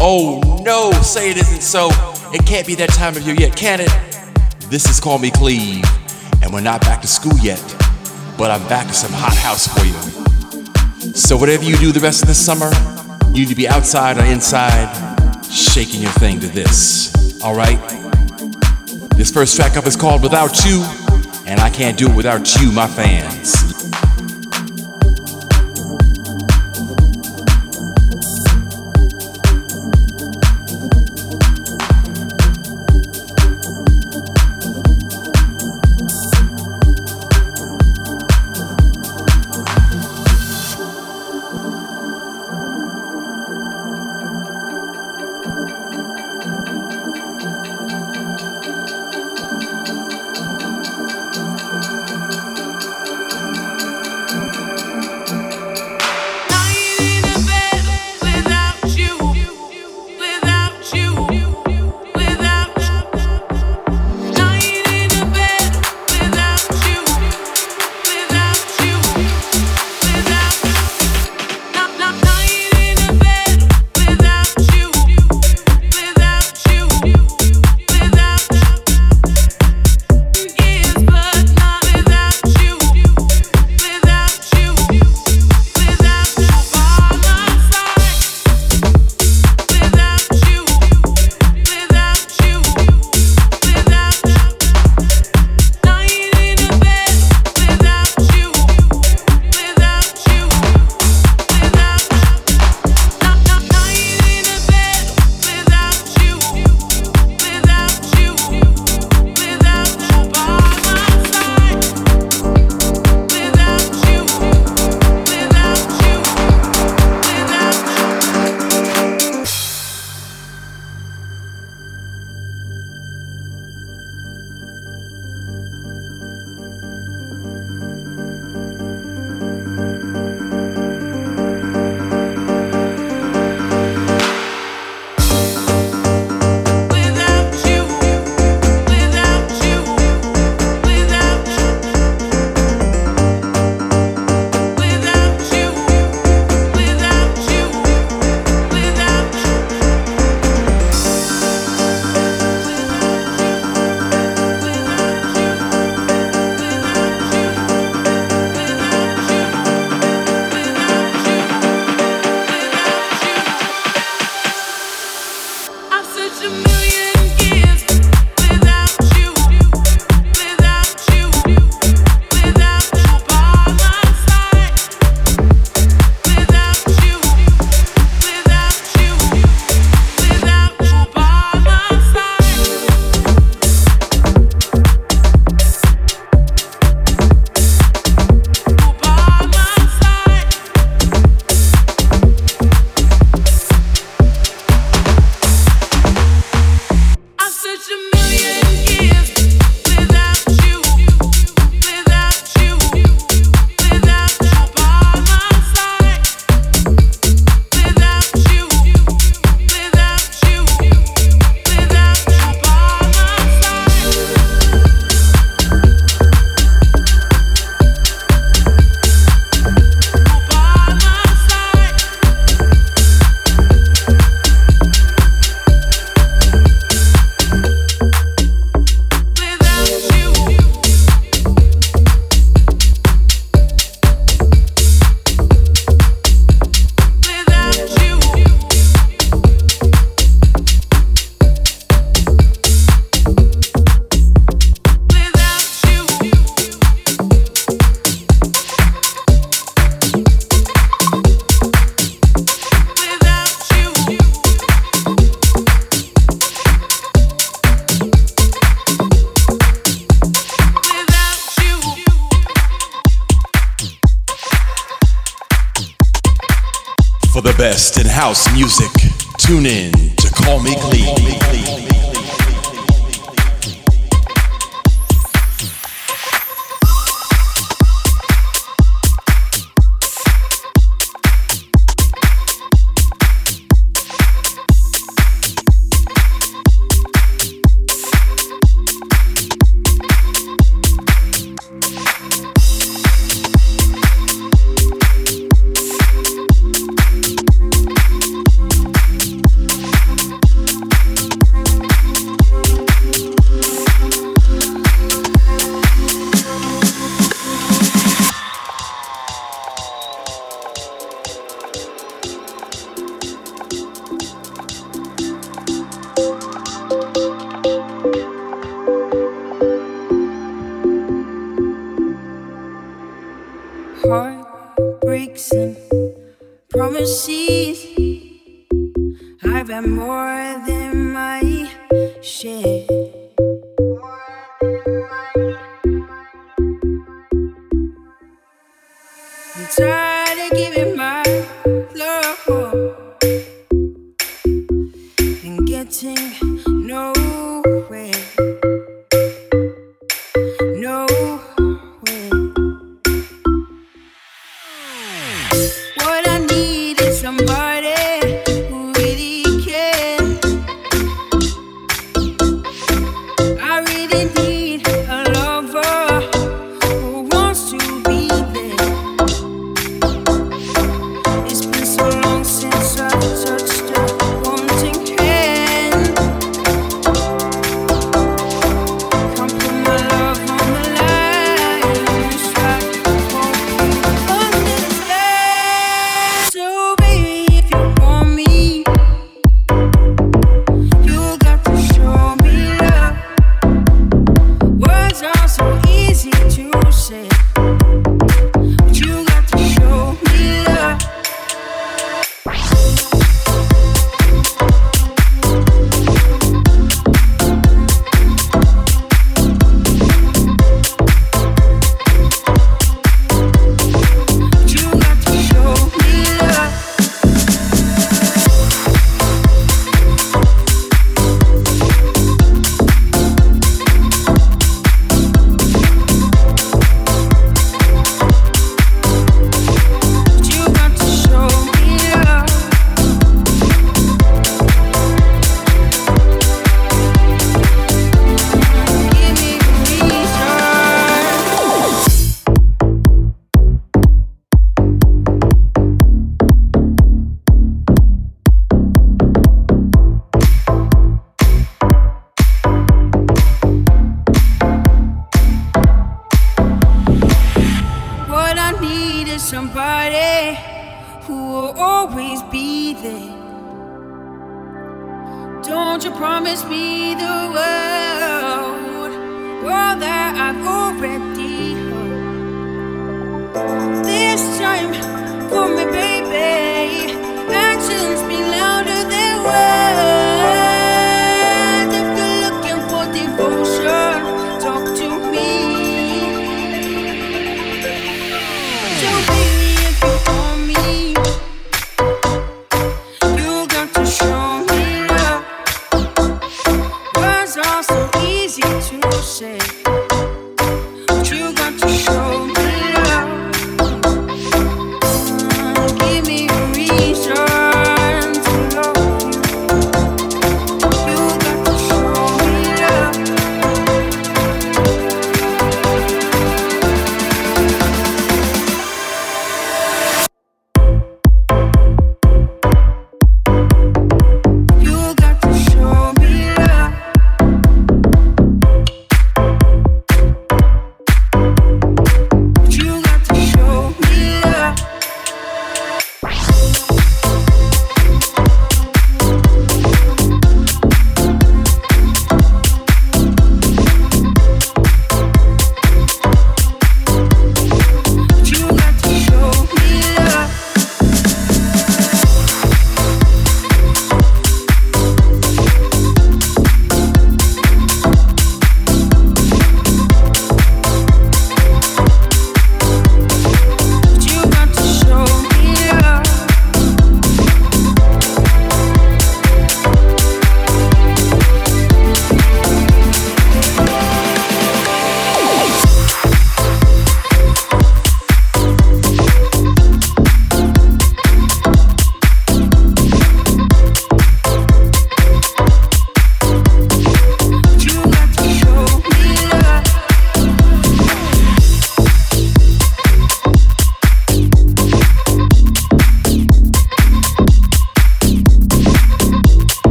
Oh no, say it isn't so. It can't be that time of year yet, can it? This is Call Me Cleve, and we're not back to school yet, but I'm back to some hot house for you. So, whatever you do the rest of the summer, you need to be outside or inside, shaking your thing to this. Alright? This first track up is called Without You, and I can't do it without you, my fans.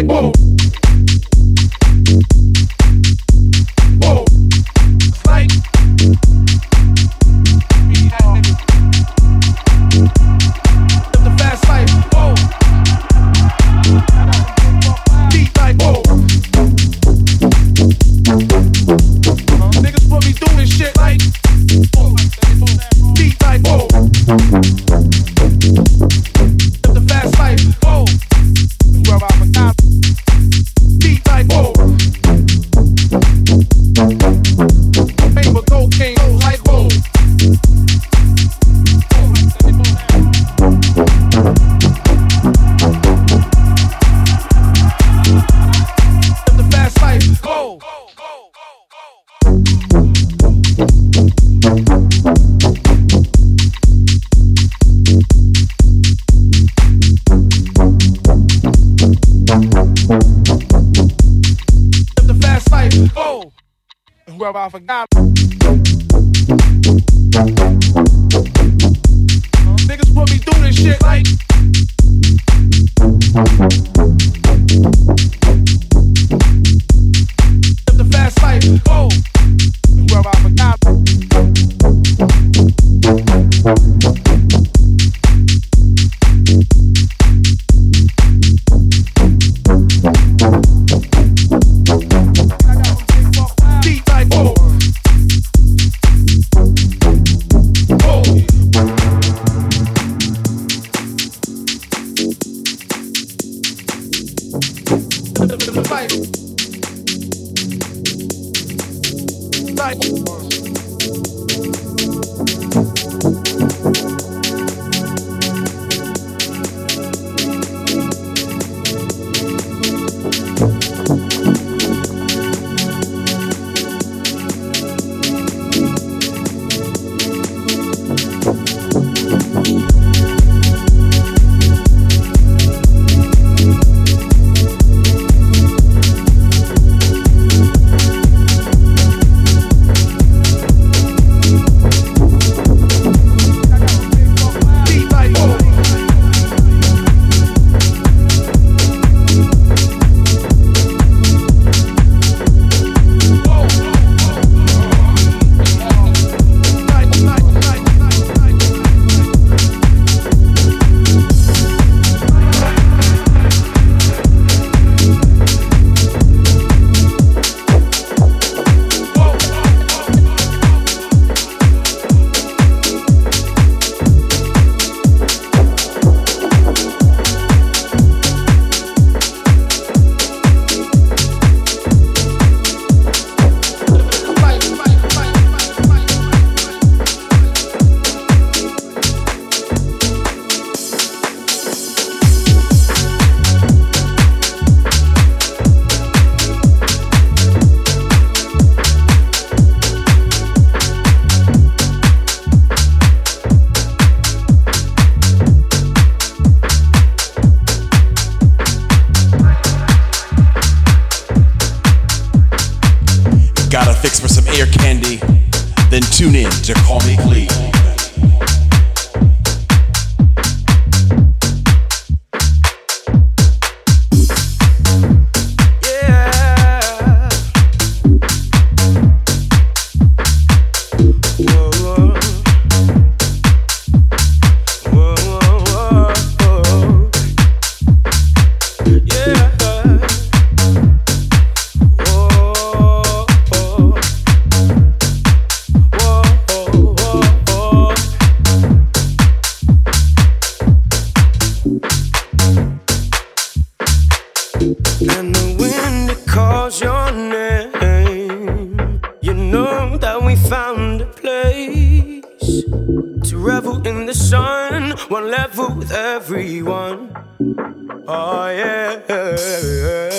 Tune in one level with everyone. Oh yeah.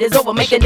Shit is over, make a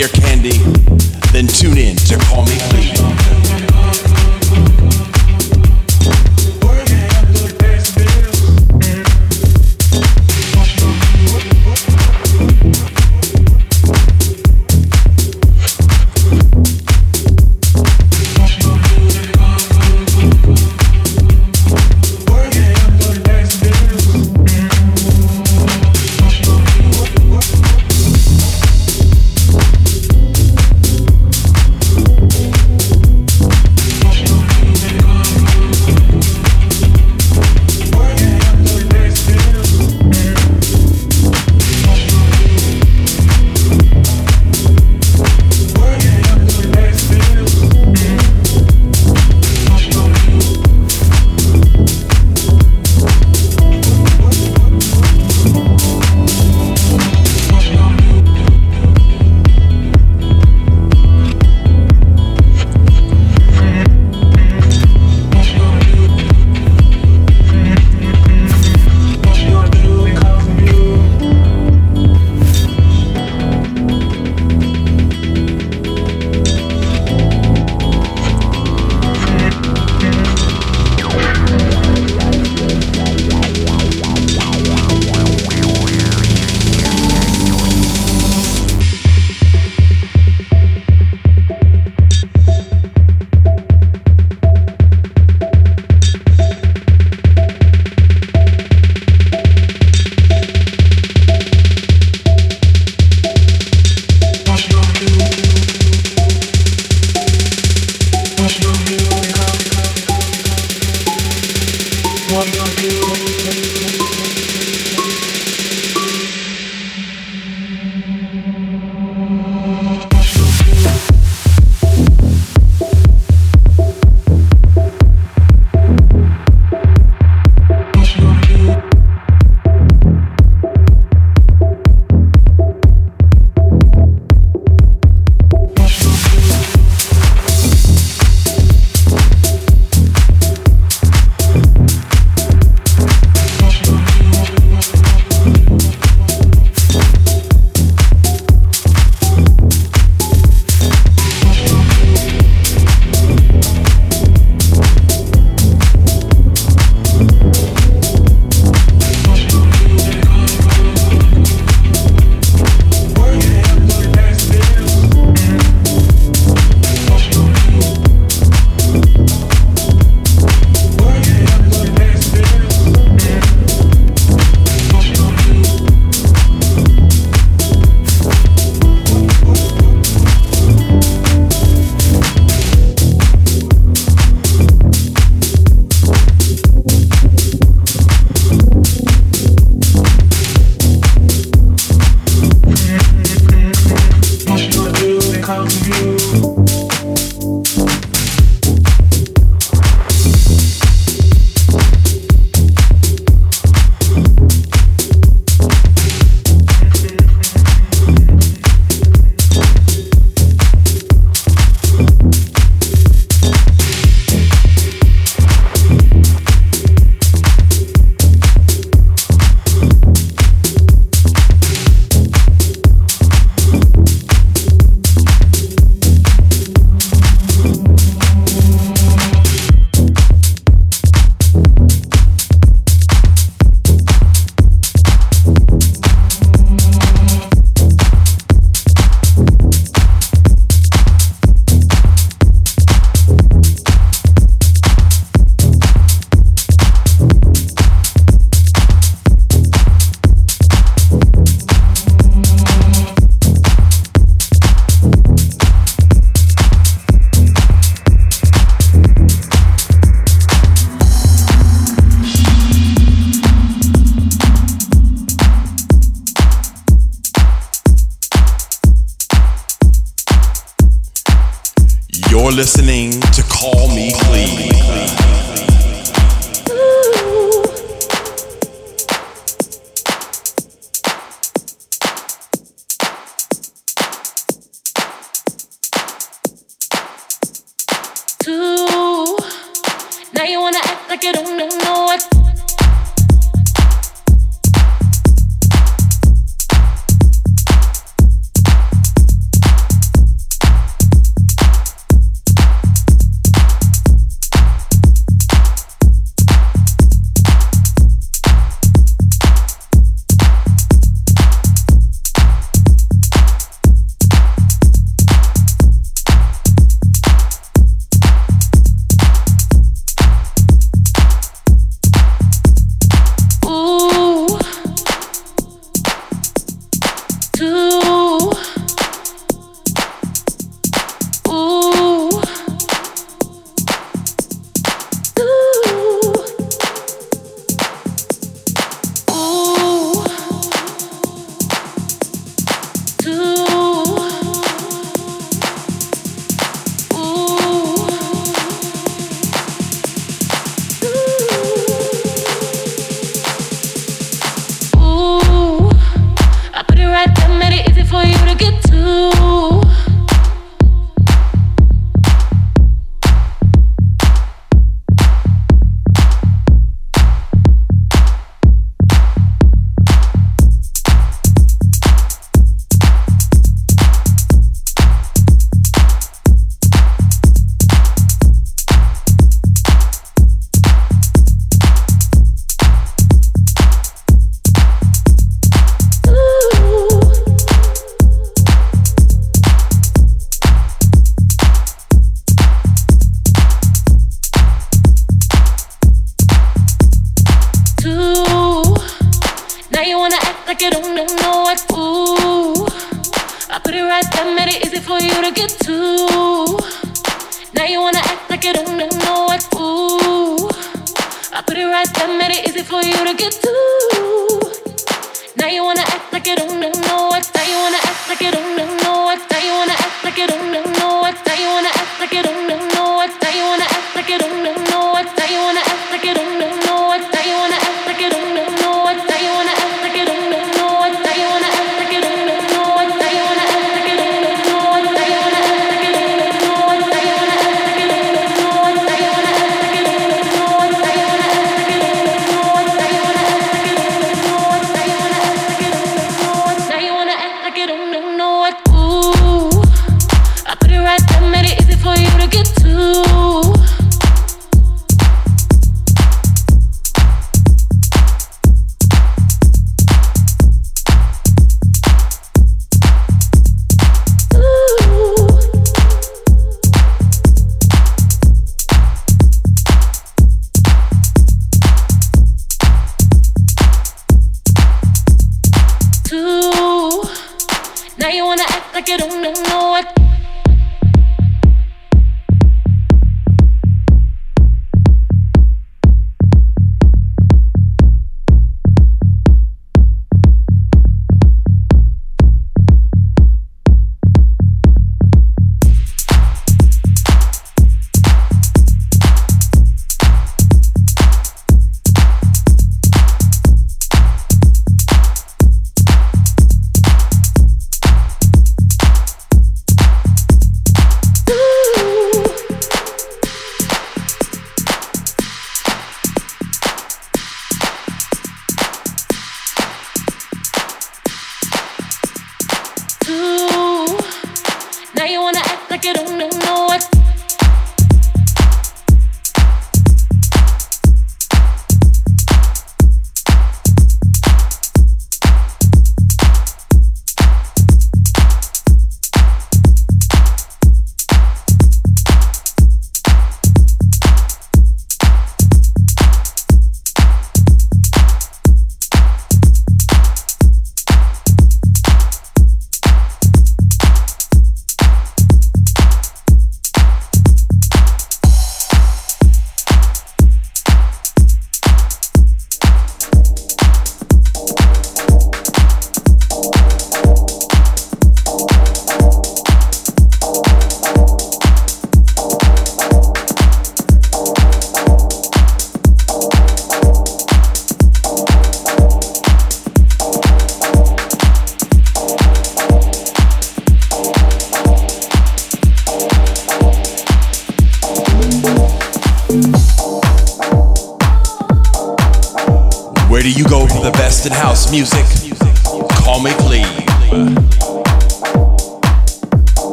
near camp.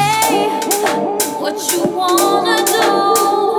hey, what you wanna do?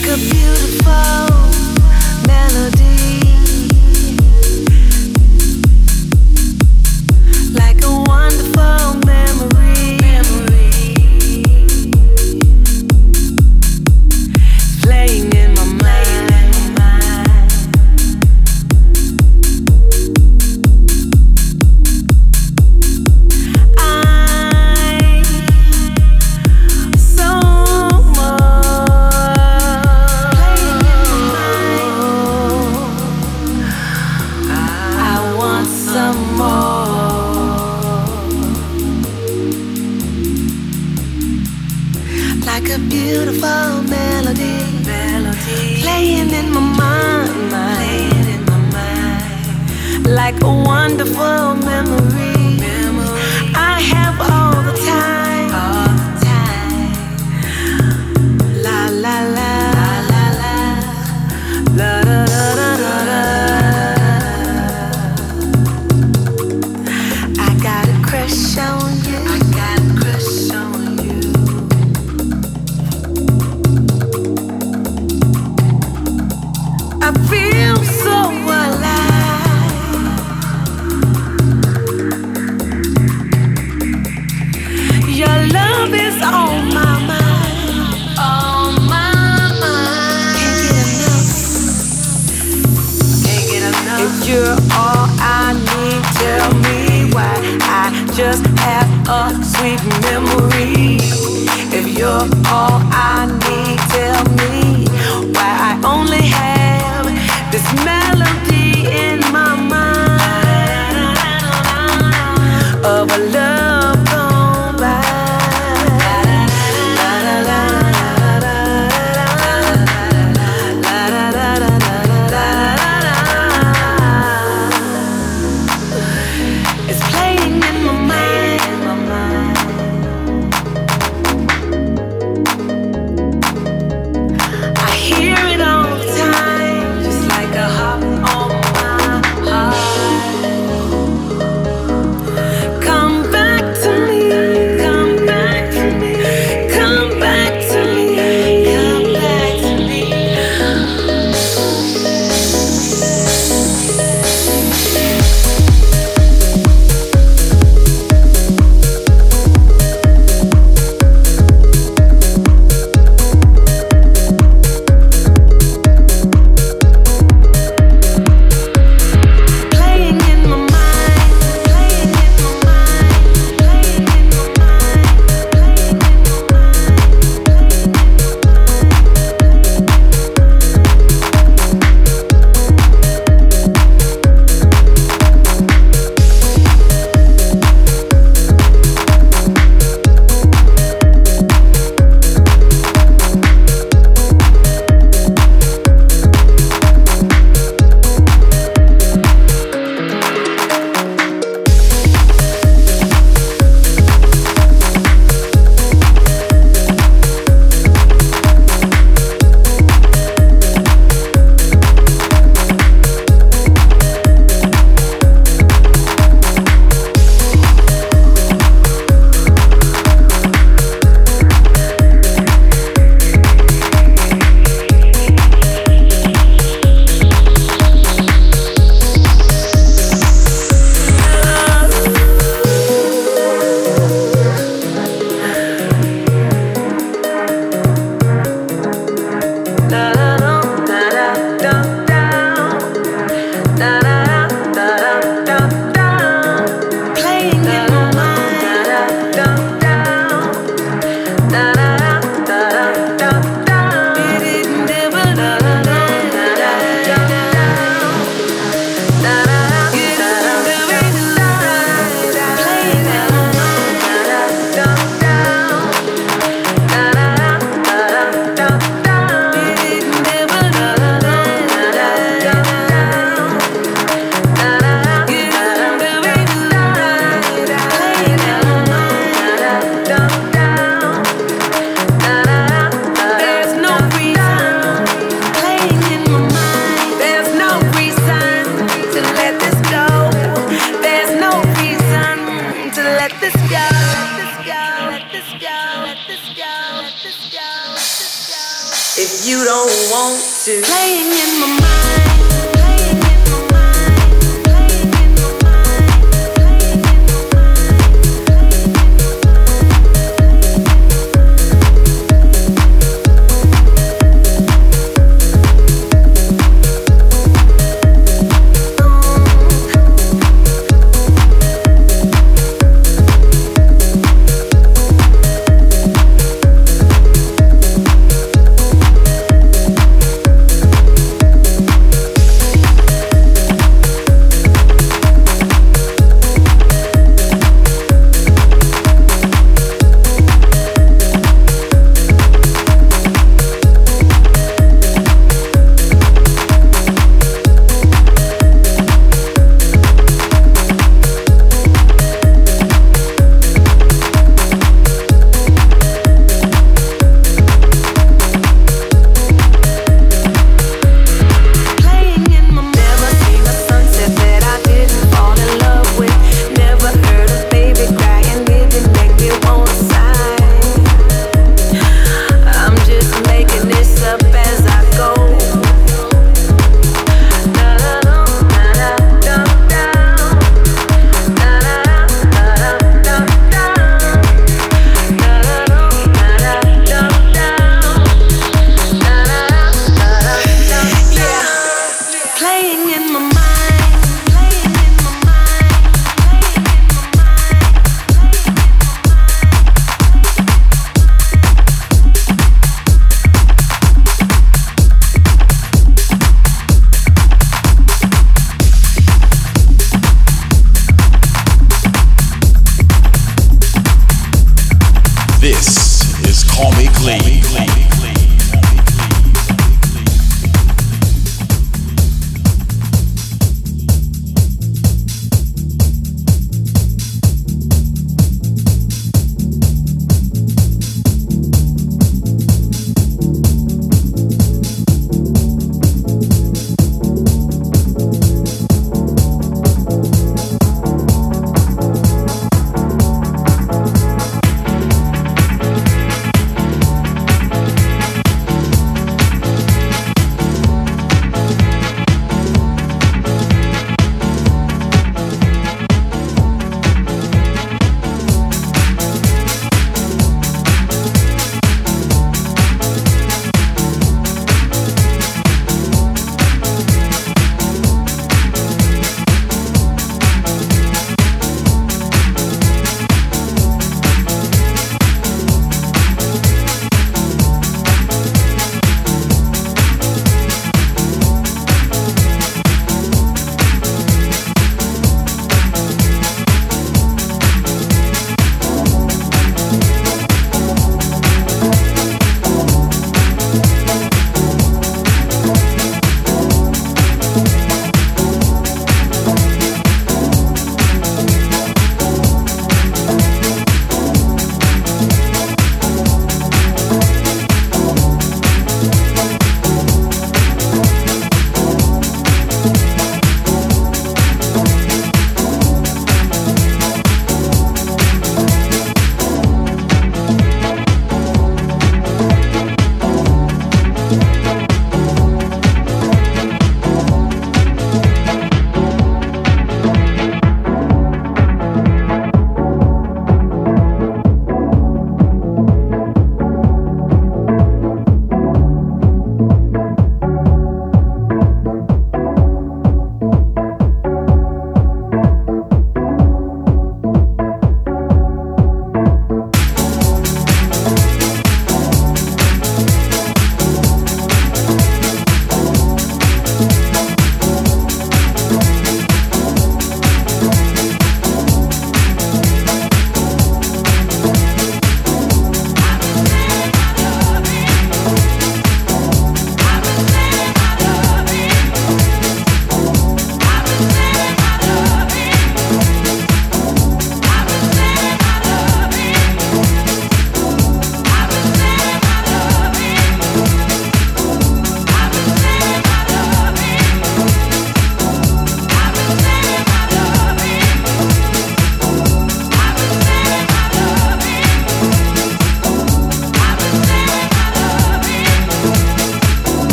Like a beautiful